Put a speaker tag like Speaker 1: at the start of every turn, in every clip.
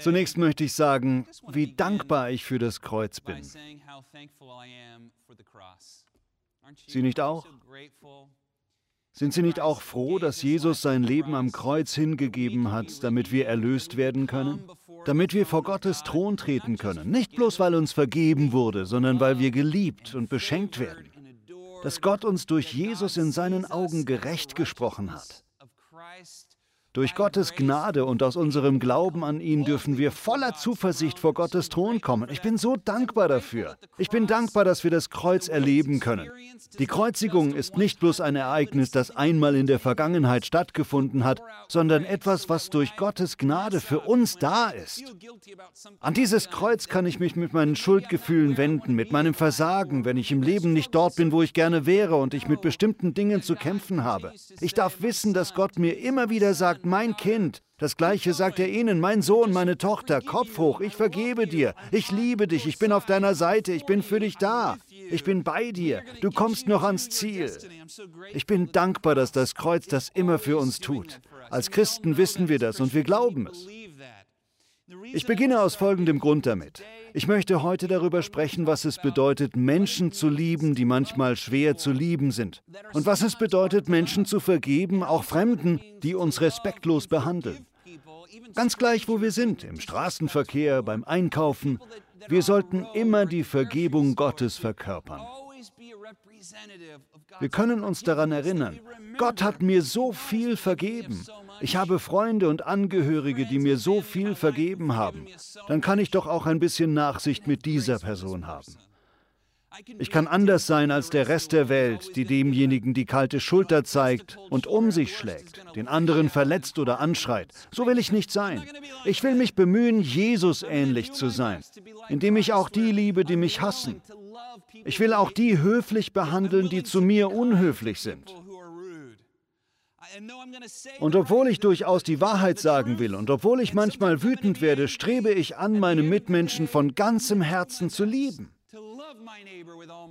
Speaker 1: Zunächst möchte ich sagen, wie dankbar ich für das Kreuz bin. Sie nicht auch? Sind Sie nicht auch froh, dass Jesus sein Leben am Kreuz hingegeben hat, damit wir erlöst werden können? Damit wir vor Gottes Thron treten können, nicht bloß weil uns vergeben wurde, sondern weil wir geliebt und beschenkt werden. Dass Gott uns durch Jesus in seinen Augen gerecht gesprochen hat. Durch Gottes Gnade und aus unserem Glauben an ihn dürfen wir voller Zuversicht vor Gottes Thron kommen. Ich bin so dankbar dafür. Ich bin dankbar, dass wir das Kreuz erleben können. Die Kreuzigung ist nicht bloß ein Ereignis, das einmal in der Vergangenheit stattgefunden hat, sondern etwas, was durch Gottes Gnade für uns da ist. An dieses Kreuz kann ich mich mit meinen Schuldgefühlen wenden, mit meinem Versagen, wenn ich im Leben nicht dort bin, wo ich gerne wäre und ich mit bestimmten Dingen zu kämpfen habe. Ich darf wissen, dass Gott mir immer wieder sagt, mein Kind. Das gleiche sagt er ihnen, mein Sohn, meine Tochter, Kopf hoch, ich vergebe dir, ich liebe dich, ich bin auf deiner Seite, ich bin für dich da, ich bin bei dir, du kommst noch ans Ziel. Ich bin dankbar, dass das Kreuz das immer für uns tut. Als Christen wissen wir das und wir glauben es. Ich beginne aus folgendem Grund damit. Ich möchte heute darüber sprechen, was es bedeutet, Menschen zu lieben, die manchmal schwer zu lieben sind. Und was es bedeutet, Menschen zu vergeben, auch Fremden, die uns respektlos behandeln. Ganz gleich, wo wir sind, im Straßenverkehr, beim Einkaufen, wir sollten immer die Vergebung Gottes verkörpern. Wir können uns daran erinnern, Gott hat mir so viel vergeben. Ich habe Freunde und Angehörige, die mir so viel vergeben haben. Dann kann ich doch auch ein bisschen Nachsicht mit dieser Person haben. Ich kann anders sein als der Rest der Welt, die demjenigen die kalte Schulter zeigt und um sich schlägt, den anderen verletzt oder anschreit. So will ich nicht sein. Ich will mich bemühen, Jesus ähnlich zu sein, indem ich auch die liebe, die mich hassen. Ich will auch die höflich behandeln, die zu mir unhöflich sind. Und obwohl ich durchaus die Wahrheit sagen will und obwohl ich manchmal wütend werde, strebe ich an, meine Mitmenschen von ganzem Herzen zu lieben.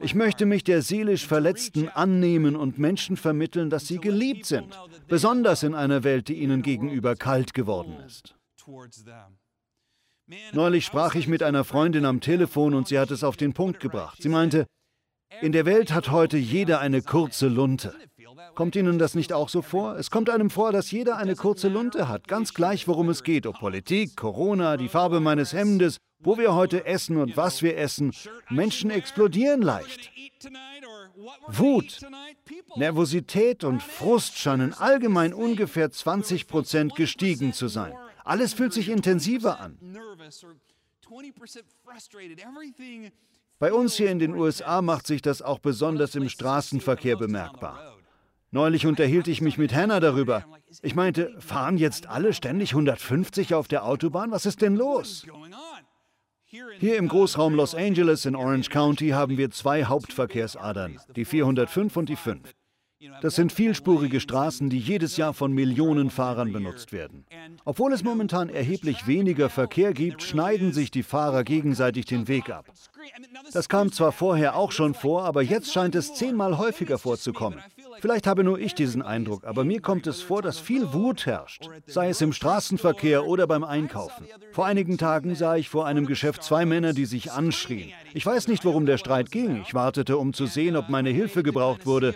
Speaker 1: Ich möchte mich der seelisch Verletzten annehmen und Menschen vermitteln, dass sie geliebt sind, besonders in einer Welt, die ihnen gegenüber kalt geworden ist. Neulich sprach ich mit einer Freundin am Telefon und sie hat es auf den Punkt gebracht. Sie meinte, in der Welt hat heute jeder eine kurze Lunte. Kommt Ihnen das nicht auch so vor? Es kommt einem vor, dass jeder eine kurze Lunte hat, ganz gleich, worum es geht, ob Politik, Corona, die Farbe meines Hemdes, wo wir heute essen und was wir essen. Menschen explodieren leicht. Wut, Nervosität und Frust scheinen allgemein ungefähr 20 Prozent gestiegen zu sein. Alles fühlt sich intensiver an. Bei uns hier in den USA macht sich das auch besonders im Straßenverkehr bemerkbar. Neulich unterhielt ich mich mit Hannah darüber. Ich meinte, fahren jetzt alle ständig 150 auf der Autobahn? Was ist denn los? Hier im Großraum Los Angeles in Orange County haben wir zwei Hauptverkehrsadern, die 405 und die 5. Das sind vielspurige Straßen, die jedes Jahr von Millionen Fahrern benutzt werden. Obwohl es momentan erheblich weniger Verkehr gibt, schneiden sich die Fahrer gegenseitig den Weg ab. Das kam zwar vorher auch schon vor, aber jetzt scheint es zehnmal häufiger vorzukommen. Vielleicht habe nur ich diesen Eindruck, aber mir kommt es vor, dass viel Wut herrscht, sei es im Straßenverkehr oder beim Einkaufen. Vor einigen Tagen sah ich vor einem Geschäft zwei Männer, die sich anschrien. Ich weiß nicht, worum der Streit ging. Ich wartete, um zu sehen, ob meine Hilfe gebraucht wurde.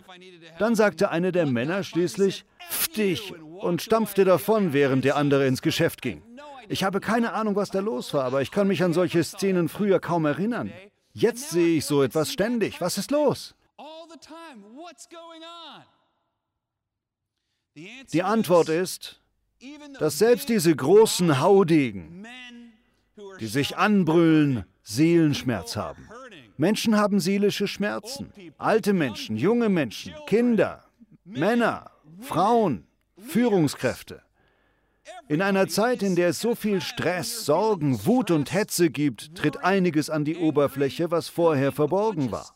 Speaker 1: Dann sagte einer der Männer schließlich, Pff dich, und stampfte davon, während der andere ins Geschäft ging. Ich habe keine Ahnung, was da los war, aber ich kann mich an solche Szenen früher kaum erinnern. Jetzt sehe ich so etwas ständig. Was ist los? Die Antwort ist, dass selbst diese großen Haudegen, die sich anbrüllen, Seelenschmerz haben. Menschen haben seelische Schmerzen. Alte Menschen, junge Menschen, Kinder, Männer, Frauen, Führungskräfte. In einer Zeit, in der es so viel Stress, Sorgen, Wut und Hetze gibt, tritt einiges an die Oberfläche, was vorher verborgen war.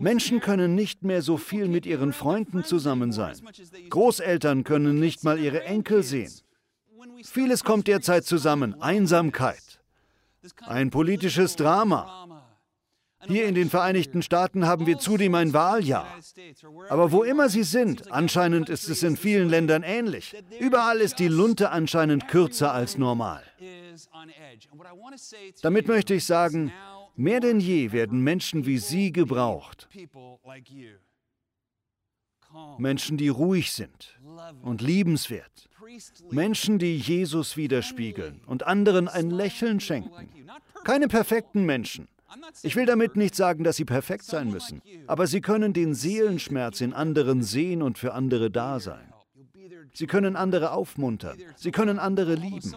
Speaker 1: Menschen können nicht mehr so viel mit ihren Freunden zusammen sein. Großeltern können nicht mal ihre Enkel sehen. Vieles kommt derzeit zusammen. Einsamkeit, ein politisches Drama, Hier in den Vereinigten Staaten haben wir zudem ein Wahljahr. Aber wo immer Sie sind, anscheinend ist es in vielen Ländern ähnlich. Überall ist die Lunte anscheinend kürzer als normal. Damit möchte ich sagen, mehr denn je werden Menschen wie Sie gebraucht. Menschen, die ruhig sind und liebenswert. Menschen, die Jesus widerspiegeln und anderen ein Lächeln schenken. Keine perfekten Menschen. Ich will damit nicht sagen, dass sie perfekt sein müssen, aber sie können den Seelenschmerz in anderen sehen und für andere da sein. Sie können andere aufmuntern. Sie können andere lieben.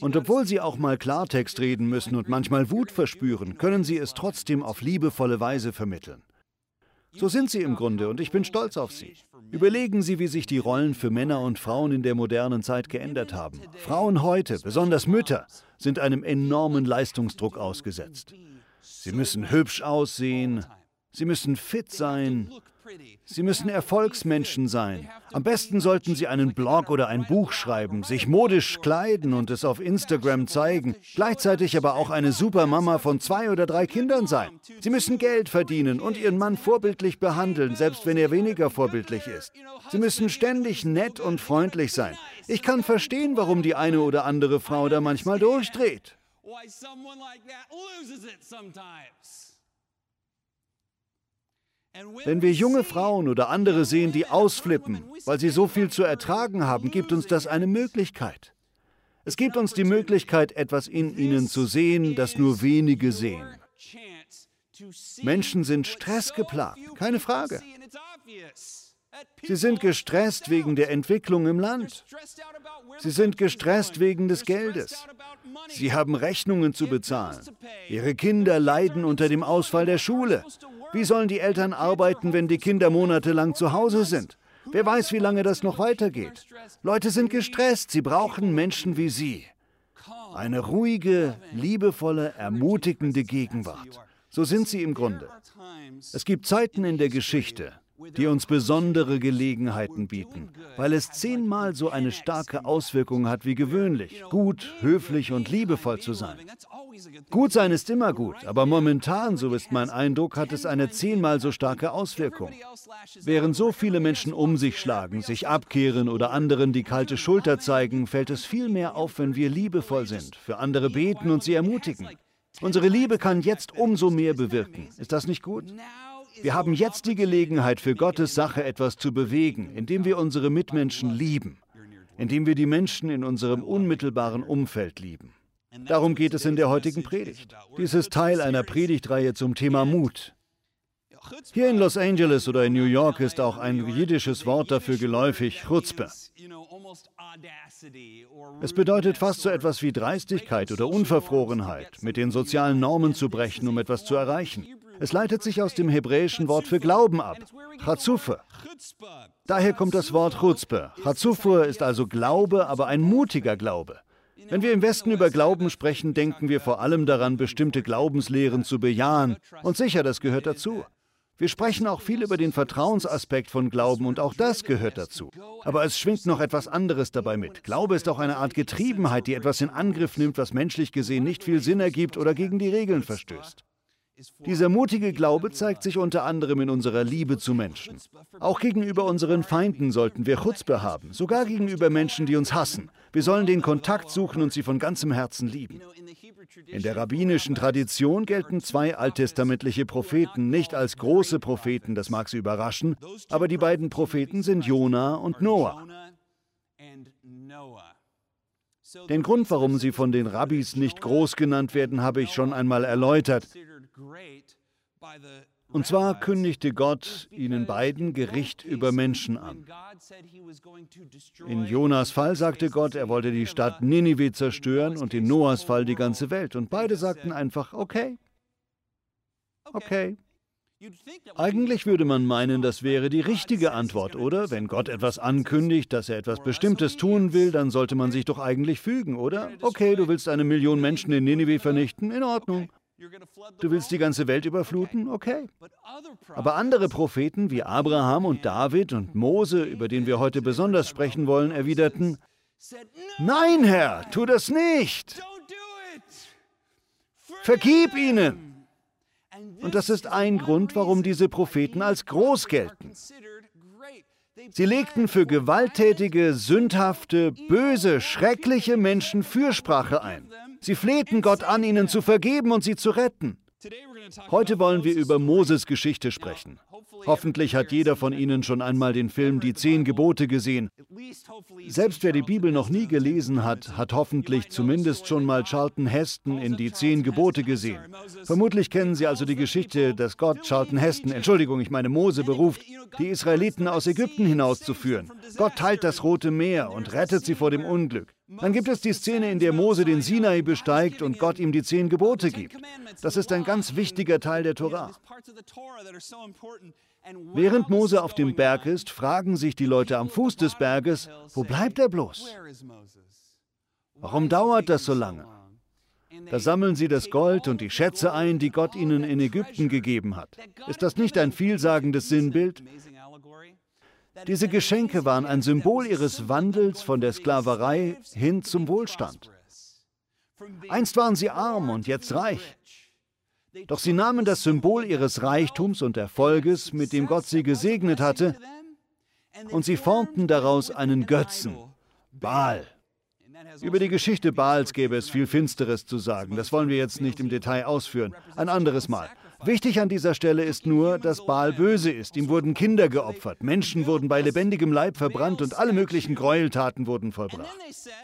Speaker 1: Und obwohl sie auch mal Klartext reden müssen und manchmal Wut verspüren, können sie es trotzdem auf liebevolle Weise vermitteln. So sind sie im Grunde und ich bin stolz auf sie. Überlegen Sie, wie sich die Rollen für Männer und Frauen in der modernen Zeit geändert haben. Frauen heute, besonders Mütter, sind einem enormen Leistungsdruck ausgesetzt. Sie müssen hübsch aussehen, sie müssen fit sein, Sie müssen Erfolgsmenschen sein. Am besten sollten Sie einen Blog oder ein Buch schreiben, sich modisch kleiden und es auf Instagram zeigen, gleichzeitig aber auch eine Supermama von zwei oder drei Kindern sein. Sie müssen Geld verdienen und Ihren Mann vorbildlich behandeln, selbst wenn er weniger vorbildlich ist. Sie müssen ständig nett und freundlich sein. Ich kann verstehen, warum die eine oder andere Frau da manchmal durchdreht. Why someone like that loses it sometimes. Wenn wir junge Frauen oder andere sehen, die ausflippen, weil sie so viel zu ertragen haben, gibt uns das eine Möglichkeit. Es gibt uns die Möglichkeit, etwas in ihnen zu sehen, das nur wenige sehen. Menschen sind stressgeplagt, keine Frage. Sie sind gestresst wegen der Entwicklung im Land. Sie sind gestresst wegen des Geldes. Sie haben Rechnungen zu bezahlen. Ihre Kinder leiden unter dem Ausfall der Schule. Wie sollen die Eltern arbeiten, wenn die Kinder monatelang zu Hause sind? Wer weiß, wie lange das noch weitergeht. Leute sind gestresst, sie brauchen Menschen wie Sie. Eine ruhige, liebevolle, ermutigende Gegenwart. So sind sie im Grunde. Es gibt Zeiten in der Geschichte, die uns besondere Gelegenheiten bieten, weil es zehnmal so eine starke Auswirkung hat wie gewöhnlich, gut, höflich und liebevoll zu sein. Gut sein ist immer gut, aber momentan, so ist mein Eindruck, hat es eine zehnmal so starke Auswirkung. Während so viele Menschen um sich schlagen, sich abkehren oder anderen die kalte Schulter zeigen, fällt es viel mehr auf, wenn wir liebevoll sind, für andere beten und sie ermutigen. Unsere Liebe kann jetzt umso mehr bewirken. Ist das nicht gut? Wir haben jetzt die Gelegenheit, für Gottes Sache etwas zu bewegen, indem wir unsere Mitmenschen lieben, indem wir die Menschen in unserem unmittelbaren Umfeld lieben. Darum geht es in der heutigen Predigt. Dies ist Teil einer Predigtreihe zum Thema Mut. Hier in Los Angeles oder in New York ist auch ein jiddisches Wort dafür geläufig, Chutzpe. Es bedeutet fast so etwas wie Dreistigkeit oder Unverfrorenheit, mit den sozialen Normen zu brechen, um etwas zu erreichen. Es leitet sich aus dem hebräischen Wort für Glauben ab, Chazufe. Daher kommt das Wort Chutzpe. Chazufe ist also Glaube, aber ein mutiger Glaube. Wenn wir im Westen über Glauben sprechen, denken wir vor allem daran, bestimmte Glaubenslehren zu bejahen. Und sicher, das gehört dazu. Wir sprechen auch viel über den Vertrauensaspekt von Glauben und auch das gehört dazu. Aber es schwingt noch etwas anderes dabei mit. Glaube ist auch eine Art Getriebenheit, die etwas in Angriff nimmt, was menschlich gesehen nicht viel Sinn ergibt oder gegen die Regeln verstößt. Dieser mutige Glaube zeigt sich unter anderem in unserer Liebe zu Menschen. Auch gegenüber unseren Feinden sollten wir Chutzpe haben, sogar gegenüber Menschen, die uns hassen. Wir sollen den Kontakt suchen und sie von ganzem Herzen lieben. In der rabbinischen Tradition gelten zwei alttestamentliche Propheten nicht als große Propheten, das mag Sie überraschen, aber die beiden Propheten sind Jona und Noah. Den Grund, warum sie von den Rabbis nicht groß genannt werden, habe ich schon einmal erläutert. Und zwar kündigte Gott ihnen beiden Gericht über Menschen an. In Jonas Fall sagte Gott, er wollte die Stadt Ninive zerstören und in Noahs Fall die ganze Welt. Und beide sagten einfach, okay, okay. Eigentlich würde man meinen, das wäre die richtige Antwort, oder? Wenn Gott etwas ankündigt, dass er etwas Bestimmtes tun will, dann sollte man sich doch eigentlich fügen, oder? Okay, du willst eine Million Menschen in Ninive vernichten, in Ordnung. Du willst die ganze Welt überfluten? Okay. Aber andere Propheten wie Abraham und David und Mose, über den wir heute besonders sprechen wollen, erwiderten, Nein, Herr, tu das nicht. Vergib ihnen. Und das ist ein Grund, warum diese Propheten als groß gelten. Sie legten für gewalttätige, sündhafte, böse, schreckliche Menschen Fürsprache ein. Sie flehten Gott an, ihnen zu vergeben und sie zu retten. Heute wollen wir über Moses Geschichte sprechen. Hoffentlich hat jeder von Ihnen schon einmal den Film Die Zehn Gebote gesehen. Selbst wer die Bibel noch nie gelesen hat, hat hoffentlich zumindest schon mal Charlton Heston in Die Zehn Gebote gesehen. Vermutlich kennen Sie also die Geschichte, dass Gott Charlton Heston, Entschuldigung, ich meine Mose, beruft, die Israeliten aus Ägypten hinauszuführen. Gott teilt das Rote Meer und rettet sie vor dem Unglück. Dann gibt es die Szene, in der Mose den Sinai besteigt und Gott ihm die zehn Gebote gibt. Das ist ein ganz wichtiger Teil der Tora. Während Mose auf dem Berg ist, fragen sich die Leute am Fuß des Berges, wo bleibt er bloß? Warum dauert das so lange? Da sammeln sie das Gold und die Schätze ein, die Gott ihnen in Ägypten gegeben hat. Ist das nicht ein vielsagendes Sinnbild? Diese Geschenke waren ein Symbol ihres Wandels von der Sklaverei hin zum Wohlstand. Einst waren sie arm und jetzt reich. Doch sie nahmen das Symbol ihres Reichtums und Erfolges, mit dem Gott sie gesegnet hatte, und sie formten daraus einen Götzen, Baal. Über die Geschichte Baals gäbe es viel Finsteres zu sagen. Das wollen wir jetzt nicht im Detail ausführen. Ein anderes Mal. Wichtig an dieser Stelle ist nur, dass Baal böse ist. Ihm wurden Kinder geopfert, Menschen wurden bei lebendigem Leib verbrannt und alle möglichen Gräueltaten wurden vollbracht.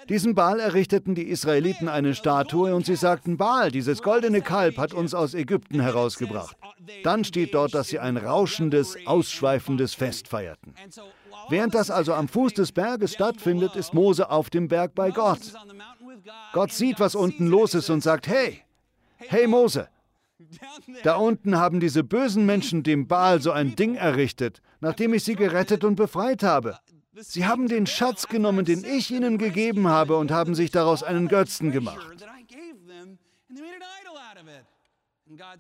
Speaker 1: Diesem Baal errichteten die Israeliten eine Statue und sie sagten, Baal, dieses goldene Kalb hat uns aus Ägypten herausgebracht. Dann steht dort, dass sie ein rauschendes, ausschweifendes Fest feierten. Während das also am Fuß des Berges stattfindet, ist Mose auf dem Berg bei Gott. Gott sieht, was unten los ist und sagt, hey, hey Mose, da unten haben diese bösen Menschen dem Baal so ein Ding errichtet, nachdem ich sie gerettet und befreit habe. Sie haben den Schatz genommen, den ich ihnen gegeben habe, und haben sich daraus einen Götzen gemacht.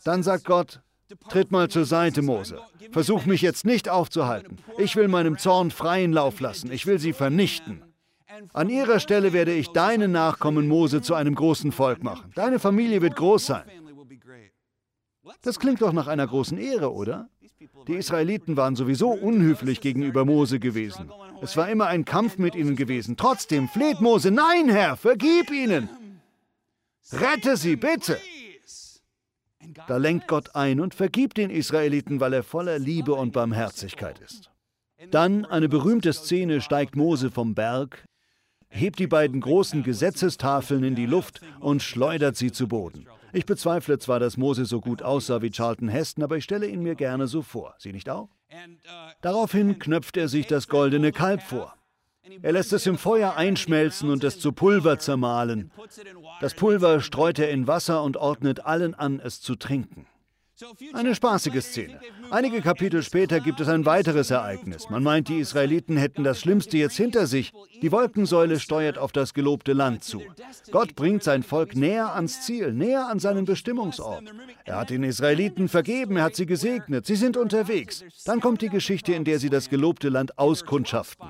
Speaker 1: Dann sagt Gott, Tritt mal zur Seite, Mose. Versuch mich jetzt nicht aufzuhalten. Ich will meinem Zorn freien Lauf lassen. Ich will sie vernichten. An ihrer Stelle werde ich deine Nachkommen Mose zu einem großen Volk machen. Deine Familie wird groß sein. Das klingt doch nach einer großen Ehre, oder? Die Israeliten waren sowieso unhöflich gegenüber Mose gewesen. Es war immer ein Kampf mit ihnen gewesen. Trotzdem fleht Mose, nein, Herr, vergib ihnen. Rette sie, bitte. Da lenkt Gott ein und vergibt den Israeliten, weil er voller Liebe und Barmherzigkeit ist. Dann eine berühmte Szene steigt Mose vom Berg, hebt die beiden großen Gesetzestafeln in die Luft und schleudert sie zu Boden. Ich bezweifle zwar, dass Mose so gut aussah wie Charlton Heston, aber ich stelle ihn mir gerne so vor. Sie nicht auch? Daraufhin knöpft er sich das goldene Kalb vor. Er lässt es im Feuer einschmelzen und es zu Pulver zermahlen. Das Pulver streut er in Wasser und ordnet allen an, es zu trinken. Eine spaßige Szene. Einige Kapitel später gibt es ein weiteres Ereignis. Man meint, die Israeliten hätten das Schlimmste jetzt hinter sich. Die Wolkensäule steuert auf das gelobte Land zu. Gott bringt sein Volk näher ans Ziel, näher an seinen Bestimmungsort. Er hat den Israeliten vergeben, er hat sie gesegnet, sie sind unterwegs. Dann kommt die Geschichte, in der sie das gelobte Land auskundschaften.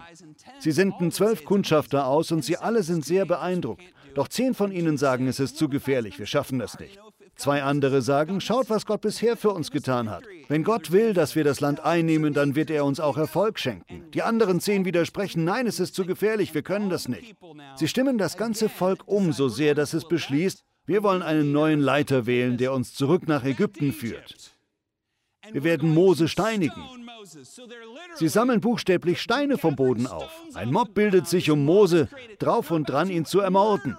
Speaker 1: Sie senden zwölf Kundschafter aus und sie alle sind sehr beeindruckt. Doch zehn von ihnen sagen, es ist zu gefährlich, wir schaffen das nicht. Zwei andere sagen, schaut, was Gott bisher für uns getan hat. Wenn Gott will, dass wir das Land einnehmen, dann wird er uns auch Erfolg schenken. Die anderen zehn widersprechen, nein, es ist zu gefährlich, wir können das nicht. Sie stimmen das ganze Volk um so sehr, dass es beschließt, wir wollen einen neuen Leiter wählen, der uns zurück nach Ägypten führt. Wir werden Mose steinigen. Sie sammeln buchstäblich Steine vom Boden auf. Ein Mob bildet sich um Mose, drauf und dran, ihn zu ermorden.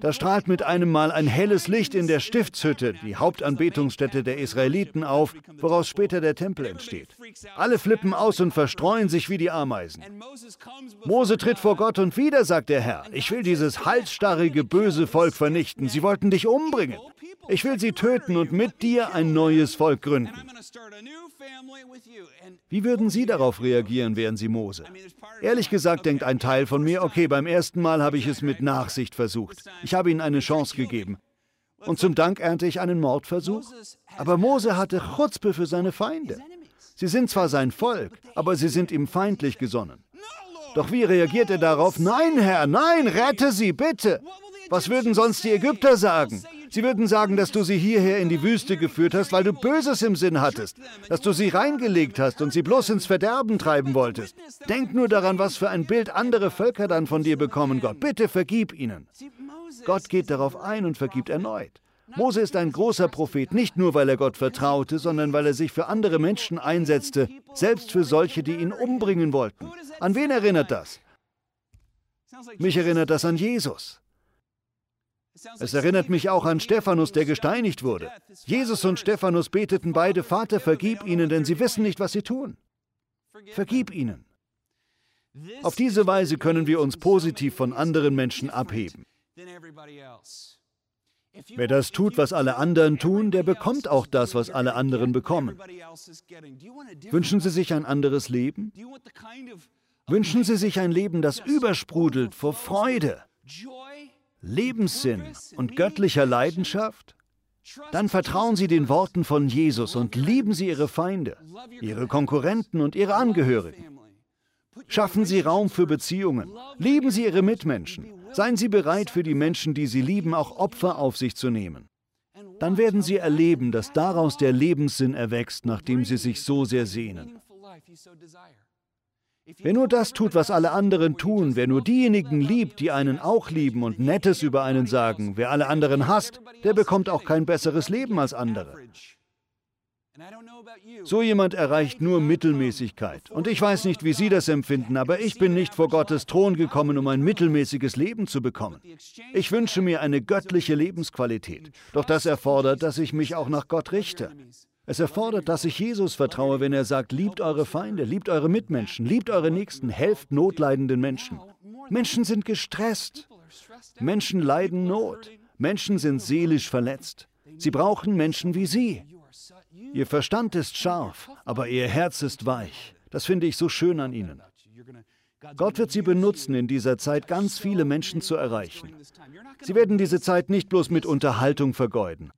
Speaker 1: Da strahlt mit einem Mal ein helles Licht in der Stiftshütte, die Hauptanbetungsstätte der Israeliten, auf, woraus später der Tempel entsteht. Alle flippen aus und verstreuen sich wie die Ameisen. Mose tritt vor Gott und wieder sagt der Herr, ich will dieses halsstarrige, böse Volk vernichten. Sie wollten dich umbringen. Ich will sie töten und mit dir ein neues Volk gründen. Wie würden Sie darauf reagieren, wären Sie Mose? Ehrlich gesagt denkt ein Teil von mir, okay, beim ersten Mal habe ich es mit Nachsicht versucht. Ich habe ihnen eine Chance gegeben. Und zum Dank ernte ich einen Mordversuch. Aber Mose hatte Chutzpe für seine Feinde. Sie sind zwar sein Volk, aber sie sind ihm feindlich gesonnen. Doch wie reagiert er darauf? Nein, Herr, nein, rette sie, bitte. Was würden sonst die Ägypter sagen? Sie würden sagen, dass du sie hierher in die Wüste geführt hast, weil du Böses im Sinn hattest, dass du sie reingelegt hast und sie bloß ins Verderben treiben wolltest. Denk nur daran, was für ein Bild andere Völker dann von dir bekommen, Gott. Bitte vergib ihnen. Gott geht darauf ein und vergibt erneut. Mose ist ein großer Prophet, nicht nur weil er Gott vertraute, sondern weil er sich für andere Menschen einsetzte, selbst für solche, die ihn umbringen wollten. An wen erinnert das? Mich erinnert das an Jesus. Es erinnert mich auch an Stephanus, der gesteinigt wurde. Jesus und Stephanus beteten beide, Vater, vergib ihnen, denn sie wissen nicht, was sie tun. Vergib ihnen. Auf diese Weise können wir uns positiv von anderen Menschen abheben. Wer das tut, was alle anderen tun, der bekommt auch das, was alle anderen bekommen. Wünschen Sie sich ein anderes Leben? Wünschen Sie sich ein Leben, das übersprudelt vor Freude, Lebenssinn und göttlicher Leidenschaft? Dann vertrauen Sie den Worten von Jesus und lieben Sie Ihre Feinde, Ihre Konkurrenten und Ihre Angehörigen. Schaffen Sie Raum für Beziehungen. Lieben Sie Ihre Mitmenschen. Seien Sie bereit, für die Menschen, die Sie lieben, auch Opfer auf sich zu nehmen. Dann werden Sie erleben, dass daraus der Lebenssinn erwächst, nach dem Sie sich so sehr sehnen. Wer nur das tut, was alle anderen tun, wer nur diejenigen liebt, die einen auch lieben und Nettes über einen sagen, wer alle anderen hasst, der bekommt auch kein besseres Leben als andere. So jemand erreicht nur Mittelmäßigkeit. Und ich weiß nicht, wie Sie das empfinden, aber ich bin nicht vor Gottes Thron gekommen, um ein mittelmäßiges Leben zu bekommen. Ich wünsche mir eine göttliche Lebensqualität. Doch das erfordert, dass ich mich auch nach Gott richte. Es erfordert, dass ich Jesus vertraue, wenn er sagt, liebt eure Feinde, liebt eure Mitmenschen, liebt eure Nächsten, helft notleidenden Menschen. Menschen sind gestresst. Menschen leiden Not. Menschen sind seelisch verletzt. Sie brauchen Menschen wie Sie. Ihr Verstand ist scharf, aber Ihr Herz ist weich. Das finde ich so schön an Ihnen. Gott wird Sie benutzen, in dieser Zeit ganz viele Menschen zu erreichen. Sie werden diese Zeit nicht bloß mit Unterhaltung vergeuden.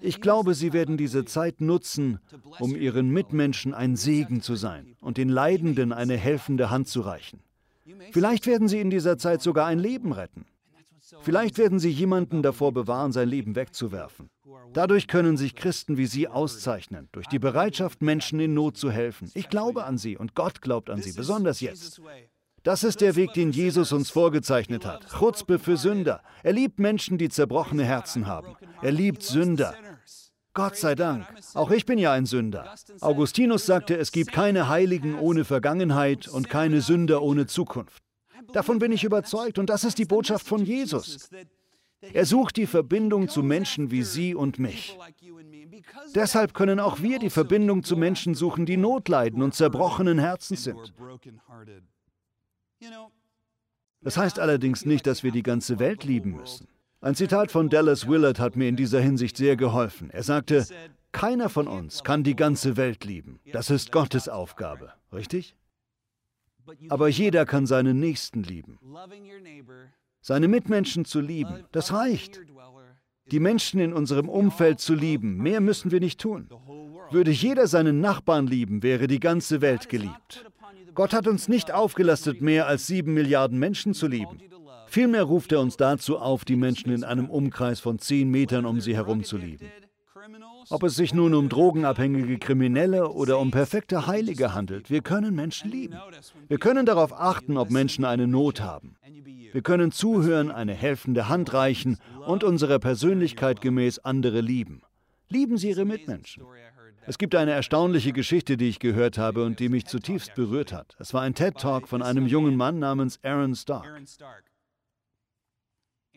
Speaker 1: Ich glaube, Sie werden diese Zeit nutzen, um Ihren Mitmenschen ein Segen zu sein und den Leidenden eine helfende Hand zu reichen. Vielleicht werden Sie in dieser Zeit sogar ein Leben retten. Vielleicht werden Sie jemanden davor bewahren, sein Leben wegzuwerfen. Dadurch können sich Christen wie Sie auszeichnen, durch die Bereitschaft, Menschen in Not zu helfen. Ich glaube an Sie und Gott glaubt an Sie, besonders jetzt. Das ist der Weg, den Jesus uns vorgezeichnet hat. Chutzpe für Sünder. Er liebt Menschen, die zerbrochene Herzen haben. Er liebt Sünder. Gott sei Dank. Auch ich bin ja ein Sünder. Augustinus sagte, es gibt keine Heiligen ohne Vergangenheit und keine Sünder ohne Zukunft. Davon bin ich überzeugt und das ist die Botschaft von Jesus. Er sucht die Verbindung zu Menschen wie Sie und mich. Deshalb können auch wir die Verbindung zu Menschen suchen, die Notleiden und zerbrochenen Herzens sind. Das heißt allerdings nicht, dass wir die ganze Welt lieben müssen. Ein Zitat von Dallas Willard hat mir in dieser Hinsicht sehr geholfen. Er sagte, keiner von uns kann die ganze Welt lieben. Das ist Gottes Aufgabe. Richtig? Aber jeder kann seinen Nächsten lieben. Seine Mitmenschen zu lieben, das reicht. Die Menschen in unserem Umfeld zu lieben, mehr müssen wir nicht tun. Würde jeder seinen Nachbarn lieben, wäre die ganze Welt geliebt. Gott hat uns nicht aufgelastet, mehr als sieben Milliarden Menschen zu lieben. Vielmehr ruft er uns dazu auf, die Menschen in einem Umkreis von zehn Metern um sie herum zu lieben. Ob es sich nun um drogenabhängige Kriminelle oder um perfekte Heilige handelt, wir können Menschen lieben. Wir können darauf achten, ob Menschen eine Not haben. Wir können zuhören, eine helfende Hand reichen und unserer Persönlichkeit gemäß andere lieben. Lieben Sie Ihre Mitmenschen. Es gibt eine erstaunliche Geschichte, die ich gehört habe und die mich zutiefst berührt hat. Es war ein TED-Talk von einem jungen Mann namens Aaron Stark.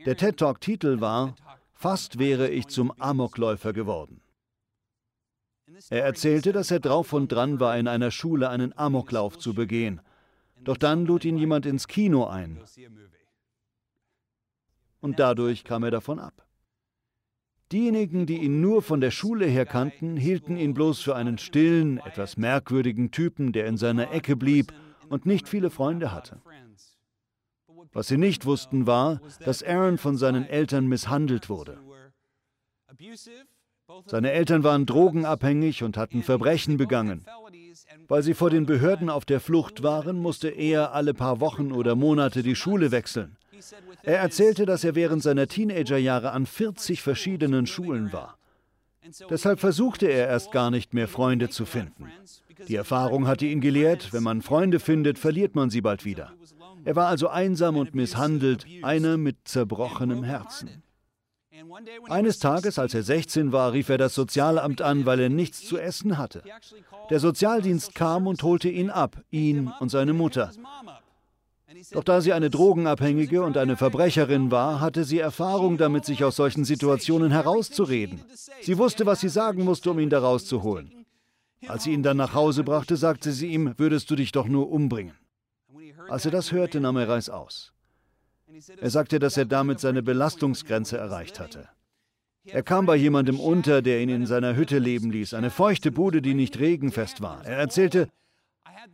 Speaker 1: Der TED-Talk-Titel war Fast wäre ich zum Amokläufer geworden. Er erzählte, dass er drauf und dran war, in einer Schule einen Amoklauf zu begehen. Doch dann lud ihn jemand ins Kino ein. Und dadurch kam er davon ab. Diejenigen, die ihn nur von der Schule her kannten, hielten ihn bloß für einen stillen, etwas merkwürdigen Typen, der in seiner Ecke blieb und nicht viele Freunde hatte. Was sie nicht wussten, war, dass Aaron von seinen Eltern misshandelt wurde. Seine Eltern waren drogenabhängig und hatten Verbrechen begangen. Weil sie vor den Behörden auf der Flucht waren, musste er alle paar Wochen oder Monate die Schule wechseln. Er erzählte, dass er während seiner Teenagerjahre an 40 verschiedenen Schulen war. Deshalb versuchte er erst gar nicht mehr Freunde zu finden. Die Erfahrung hatte ihn gelehrt, wenn man Freunde findet, verliert man sie bald wieder. Er war also einsam und misshandelt, einer mit zerbrochenem Herzen. Eines Tages, als er 16 war, rief er das Sozialamt an, weil er nichts zu essen hatte. Der Sozialdienst kam und holte ihn ab, ihn und seine Mutter. Doch da sie eine Drogenabhängige und eine Verbrecherin war, hatte sie Erfahrung damit, sich aus solchen Situationen herauszureden. Sie wusste, was sie sagen musste, um ihn da rauszuholen. Als sie ihn dann nach Hause brachte, sagte sie ihm, würdest du dich doch nur umbringen. Als er das hörte, nahm er Reis aus. Er sagte, dass er damit seine Belastungsgrenze erreicht hatte. Er kam bei jemandem unter, der ihn in seiner Hütte leben ließ, eine feuchte Bude, die nicht regenfest war. Er erzählte,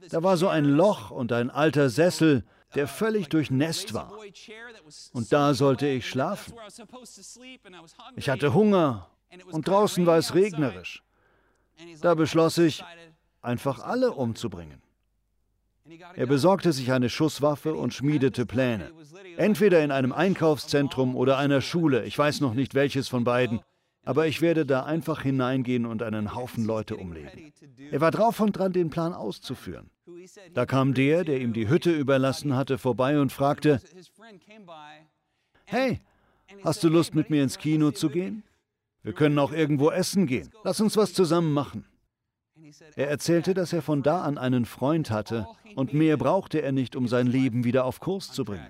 Speaker 1: da war so ein Loch und ein alter Sessel, der völlig durchnässt war. Und da sollte ich schlafen. Ich hatte Hunger und draußen war es regnerisch. Da beschloss ich, einfach alle umzubringen. Er besorgte sich eine Schusswaffe und schmiedete Pläne. Entweder in einem Einkaufszentrum oder einer Schule, ich weiß noch nicht welches von beiden, aber ich werde da einfach hineingehen und einen Haufen Leute umlegen. Er war drauf und dran, den Plan auszuführen. Da kam der, der ihm die Hütte überlassen hatte, vorbei und fragte, Hey, hast du Lust mit mir ins Kino zu gehen? Wir können auch irgendwo essen gehen. Lass uns was zusammen machen. Er erzählte, dass er von da an einen Freund hatte und mehr brauchte er nicht, um sein Leben wieder auf Kurs zu bringen.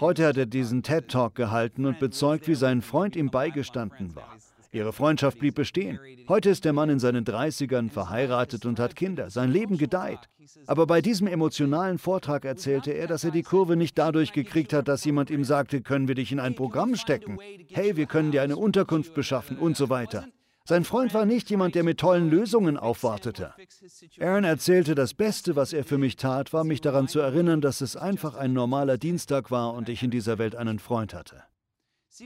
Speaker 1: Heute hat er diesen TED Talk gehalten und bezeugt, wie sein Freund ihm beigestanden war. Ihre Freundschaft blieb bestehen. Heute ist der Mann in seinen 30ern verheiratet und hat Kinder. Sein Leben gedeiht. Aber bei diesem emotionalen Vortrag erzählte er, dass er die Kurve nicht dadurch gekriegt hat, dass jemand ihm sagte, können wir dich in ein Programm stecken? Hey, wir können dir eine Unterkunft beschaffen und so weiter. Sein Freund war nicht jemand, der mit tollen Lösungen aufwartete. Aaron erzählte, das Beste, was er für mich tat, war mich daran zu erinnern, dass es einfach ein normaler Dienstag war und ich in dieser Welt einen Freund hatte.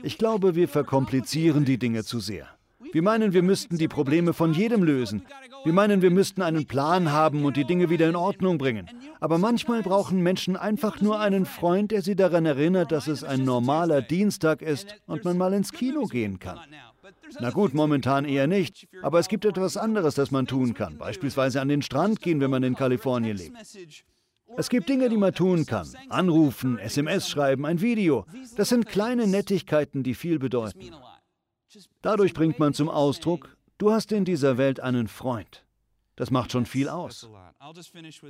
Speaker 1: Ich glaube, wir verkomplizieren die Dinge zu sehr. Wir meinen, wir müssten die Probleme von jedem lösen. Wir meinen, wir müssten einen Plan haben und die Dinge wieder in Ordnung bringen. Aber manchmal brauchen Menschen einfach nur einen Freund, der sie daran erinnert, dass es ein normaler Dienstag ist und man mal ins Kino gehen kann. Na gut, momentan eher nicht, aber es gibt etwas anderes, das man tun kann. Beispielsweise an den Strand gehen, wenn man in Kalifornien lebt. Es gibt Dinge, die man tun kann. Anrufen, SMS schreiben, ein Video. Das sind kleine Nettigkeiten, die viel bedeuten. Dadurch bringt man zum Ausdruck, du hast in dieser Welt einen Freund. Das macht schon viel aus.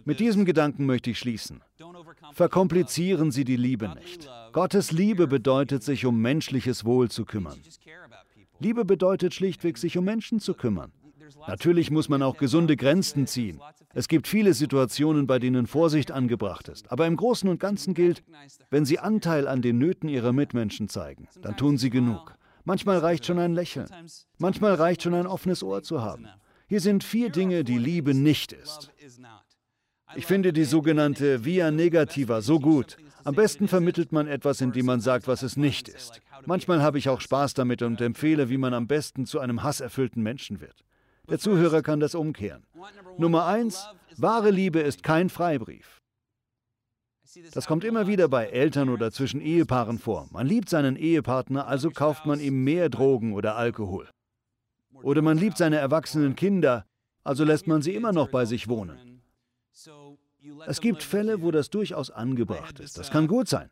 Speaker 1: Mit diesem Gedanken möchte ich schließen. Verkomplizieren Sie die Liebe nicht. Gottes Liebe bedeutet, sich um menschliches Wohl zu kümmern. Liebe bedeutet schlichtweg, sich um Menschen zu kümmern. Natürlich muss man auch gesunde Grenzen ziehen. Es gibt viele Situationen, bei denen Vorsicht angebracht ist. Aber im Großen und Ganzen gilt, wenn Sie Anteil an den Nöten Ihrer Mitmenschen zeigen, dann tun Sie genug. Manchmal reicht schon ein Lächeln. Manchmal reicht schon ein offenes Ohr zu haben. Hier sind vier Dinge, die Liebe nicht ist. Ich finde die sogenannte Via Negativa so gut. Am besten vermittelt man etwas, indem man sagt, was es nicht ist. Manchmal habe ich auch Spaß damit und empfehle, wie man am besten zu einem hasserfüllten Menschen wird. Der Zuhörer kann das umkehren. Nummer eins, wahre Liebe ist kein Freibrief. Das kommt immer wieder bei Eltern oder zwischen Ehepaaren vor. Man liebt seinen Ehepartner, also kauft man ihm mehr Drogen oder Alkohol. Oder man liebt seine erwachsenen Kinder, also lässt man sie immer noch bei sich wohnen. Es gibt Fälle, wo das durchaus angebracht ist. Das kann gut sein.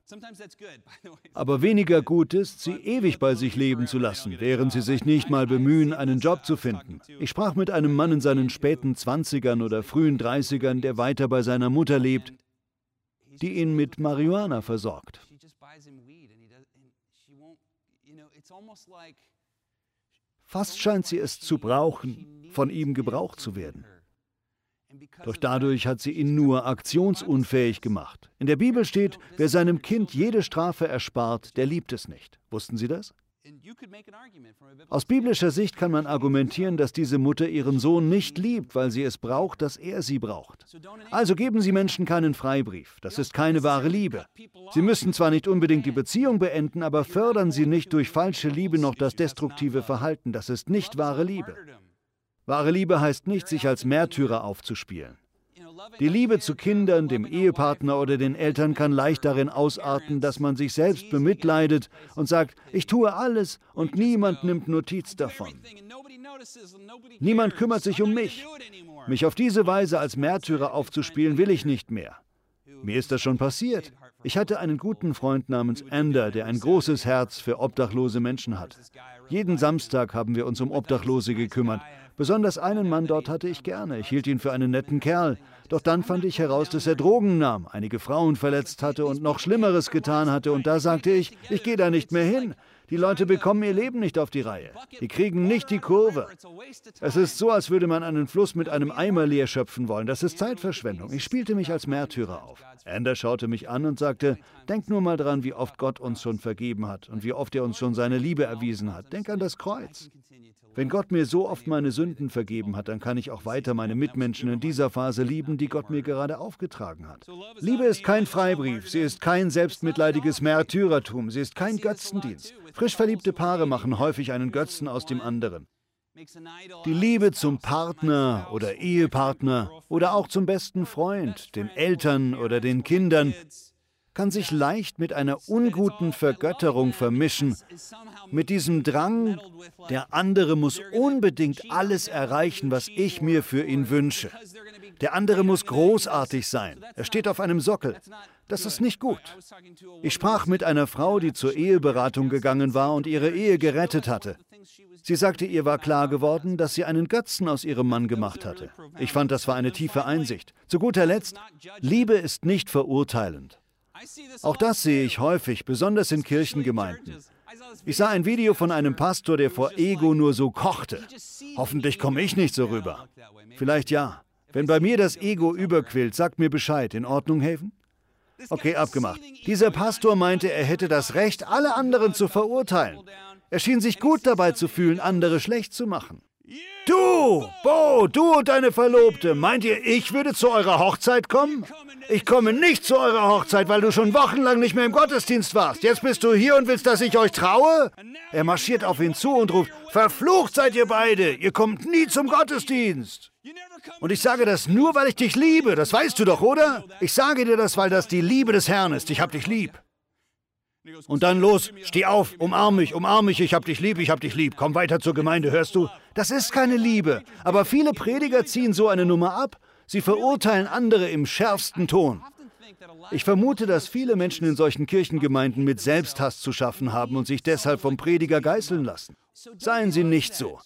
Speaker 1: Aber weniger gut ist, sie ewig bei sich leben zu lassen, während sie sich nicht mal bemühen, einen Job zu finden. Ich sprach mit einem Mann in seinen späten 20ern oder frühen 30ern, der weiter bei seiner Mutter lebt, die ihn mit Marihuana versorgt. Fast scheint sie es zu brauchen, von ihm gebraucht zu werden. Doch dadurch hat sie ihn nur aktionsunfähig gemacht. In der Bibel steht, wer seinem Kind jede Strafe erspart, der liebt es nicht. Wussten Sie das? Aus biblischer Sicht kann man argumentieren, dass diese Mutter ihren Sohn nicht liebt, weil sie es braucht, dass er sie braucht. Also geben Sie Menschen keinen Freibrief. Das ist keine wahre Liebe. Sie müssen zwar nicht unbedingt die Beziehung beenden, aber fördern Sie nicht durch falsche Liebe noch das destruktive Verhalten. Das ist nicht wahre Liebe. Wahre Liebe heißt nicht, sich als Märtyrer aufzuspielen. Die Liebe zu Kindern, dem Ehepartner oder den Eltern kann leicht darin ausarten, dass man sich selbst bemitleidet und sagt, ich tue alles und niemand nimmt Notiz davon. Niemand kümmert sich um mich. Mich auf diese Weise als Märtyrer aufzuspielen, will ich nicht mehr. Mir ist das schon passiert. Ich hatte einen guten Freund namens Ander, der ein großes Herz für obdachlose Menschen hat. Jeden Samstag haben wir uns um Obdachlose gekümmert. Besonders einen Mann dort hatte ich gerne. Ich hielt ihn für einen netten Kerl. Doch dann fand ich heraus, dass er Drogen nahm, einige Frauen verletzt hatte und noch Schlimmeres getan hatte. Und da sagte ich, ich gehe da nicht mehr hin. Die Leute bekommen ihr Leben nicht auf die Reihe. Die kriegen nicht die Kurve. Es ist so, als würde man einen Fluss mit einem Eimer leer schöpfen wollen. Das ist Zeitverschwendung. Ich spielte mich als Märtyrer auf. Ander schaute mich an und sagte, denk nur mal dran, wie oft Gott uns schon vergeben hat und wie oft er uns schon seine Liebe erwiesen hat. Denk an das Kreuz. Wenn Gott mir so oft meine Sünden vergeben hat, dann kann ich auch weiter meine Mitmenschen in dieser Phase lieben, die Gott mir gerade aufgetragen hat. Liebe ist kein Freibrief, sie ist kein selbstmitleidiges Märtyrertum, sie ist kein Götzendienst. Frisch verliebte Paare machen häufig einen Götzen aus dem anderen. Die Liebe zum Partner oder Ehepartner oder auch zum besten Freund, den Eltern oder den Kindern kann sich leicht mit einer unguten Vergötterung vermischen, mit diesem Drang, der andere muss unbedingt alles erreichen, was ich mir für ihn wünsche. Der andere muss großartig sein. Er steht auf einem Sockel. Das ist nicht gut. Ich sprach mit einer Frau, die zur Eheberatung gegangen war und ihre Ehe gerettet hatte. Sie sagte, ihr war klar geworden, dass sie einen Götzen aus ihrem Mann gemacht hatte. Ich fand, das war eine tiefe Einsicht. Zu guter Letzt, Liebe ist nicht verurteilend. Auch das sehe ich häufig, besonders in Kirchengemeinden. Ich sah ein Video von einem Pastor, der vor Ego nur so kochte. Hoffentlich komme ich nicht so rüber. Vielleicht ja. Wenn bei mir das Ego überquillt, sagt mir Bescheid. In Ordnung, Haven? Okay, abgemacht. Dieser Pastor meinte, er hätte das Recht, alle anderen zu verurteilen. Er schien sich gut dabei zu fühlen, andere schlecht zu machen. Du, Bo, du und deine Verlobte, meint ihr, ich würde zu eurer Hochzeit kommen? Ich komme nicht zu eurer Hochzeit, weil du schon wochenlang nicht mehr im Gottesdienst warst. Jetzt bist du hier und willst, dass ich euch traue? Er marschiert auf ihn zu und ruft, Verflucht seid ihr beide, ihr kommt nie zum Gottesdienst. Und ich sage das nur, weil ich dich liebe, das weißt du doch, oder? Ich sage dir das, weil das die Liebe des Herrn ist, ich hab dich lieb. Und dann los, steh auf, umarm mich, umarm mich, ich hab dich lieb, ich hab dich lieb. Komm weiter zur Gemeinde, hörst du? Das ist keine Liebe. Aber viele Prediger ziehen so eine Nummer ab. Sie verurteilen andere im schärfsten Ton. Ich vermute, dass viele Menschen in solchen Kirchengemeinden mit Selbsthass zu schaffen haben und sich deshalb vom Prediger geißeln lassen. Seien Sie nicht so.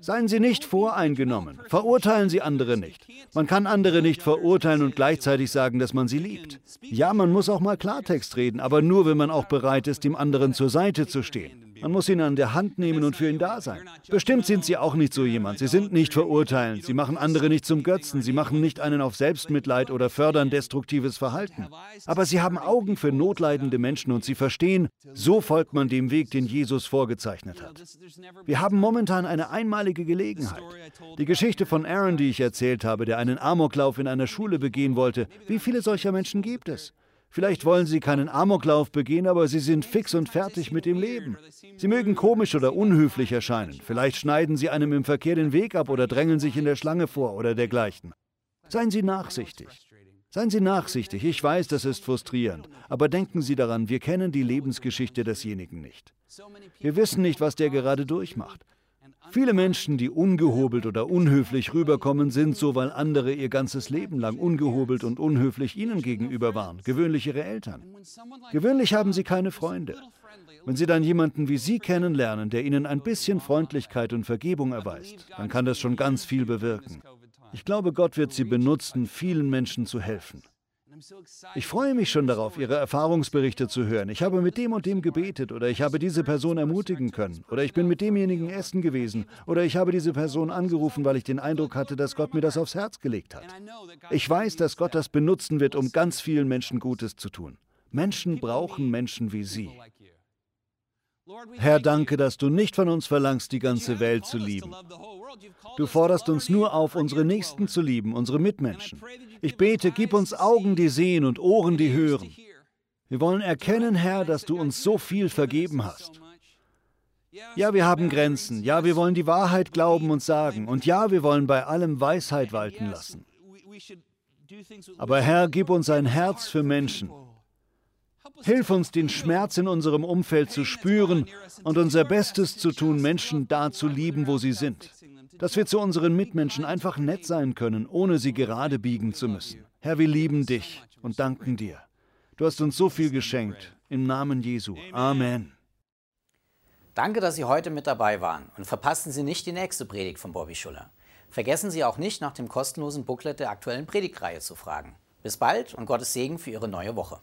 Speaker 1: Seien Sie nicht voreingenommen. Verurteilen Sie andere nicht. Man kann andere nicht verurteilen und gleichzeitig sagen, dass man sie liebt. Ja, man muss auch mal Klartext reden, aber nur, wenn man auch bereit ist, dem anderen zur Seite zu stehen. Man muss ihn an der Hand nehmen und für ihn da sein. Bestimmt sind Sie auch nicht so jemand. Sie sind nicht verurteilend. Sie machen andere nicht zum Götzen. Sie machen nicht einen auf Selbstmitleid oder fördern destruktives Verhalten. Aber Sie haben Augen für notleidende Menschen und Sie verstehen, so folgt man dem Weg, den Jesus vorgezeichnet hat. Wir haben momentan eine einmalige Gelegenheit. Die Geschichte von Aaron, die ich erzählt habe, der einen Amoklauf in einer Schule begehen wollte, wie viele solcher Menschen gibt es? Vielleicht wollen sie keinen Amoklauf begehen, aber sie sind fix und fertig mit dem Leben. Sie mögen komisch oder unhöflich erscheinen. Vielleicht schneiden sie einem im Verkehr den Weg ab oder drängeln sich in der Schlange vor oder dergleichen. Seien Sie nachsichtig. Seien Sie nachsichtig. Ich weiß, das ist frustrierend. Aber denken Sie daran, wir kennen die Lebensgeschichte desjenigen nicht. Wir wissen nicht, was der gerade durchmacht. Viele Menschen, die ungehobelt oder unhöflich rüberkommen, sind so, weil andere ihr ganzes Leben lang ungehobelt und unhöflich ihnen gegenüber waren, gewöhnlich ihre Eltern. Gewöhnlich haben sie keine Freunde. Wenn sie dann jemanden wie Sie kennenlernen, der ihnen ein bisschen Freundlichkeit und Vergebung erweist, dann kann das schon ganz viel bewirken. Ich glaube, Gott wird sie benutzen, vielen Menschen zu helfen. Ich freue mich schon darauf, Ihre Erfahrungsberichte zu hören. Ich habe mit dem und dem gebetet oder ich habe diese Person ermutigen können oder ich bin mit demjenigen essen gewesen oder ich habe diese Person angerufen, weil ich den Eindruck hatte, dass Gott mir das aufs Herz gelegt hat. Ich weiß, dass Gott das benutzen wird, um ganz vielen Menschen Gutes zu tun. Menschen brauchen Menschen wie Sie. Herr, danke, dass du nicht von uns verlangst, die ganze Welt zu lieben. Du forderst uns nur auf, unsere Nächsten zu lieben, unsere Mitmenschen. Ich bete, gib uns Augen, die sehen und Ohren, die hören. Wir wollen erkennen, Herr, dass du uns so viel vergeben hast. Ja, wir haben Grenzen. Ja, wir wollen die Wahrheit glauben und sagen. Und ja, wir wollen bei allem Weisheit walten lassen. Aber Herr, gib uns ein Herz für Menschen. Hilf uns, den Schmerz in unserem Umfeld zu spüren und unser Bestes zu tun, Menschen da zu lieben, wo sie sind. Dass wir zu unseren Mitmenschen einfach nett sein können, ohne sie gerade biegen zu müssen. Herr, wir lieben dich und danken dir. Du hast uns so viel geschenkt. Im Namen Jesu. Amen.
Speaker 2: Danke, dass Sie heute mit dabei waren und verpassen Sie nicht die nächste Predigt von Bobby Schuller. Vergessen Sie auch nicht, nach dem kostenlosen Booklet der aktuellen Predigtreihe zu fragen. Bis bald und Gottes Segen für Ihre neue Woche.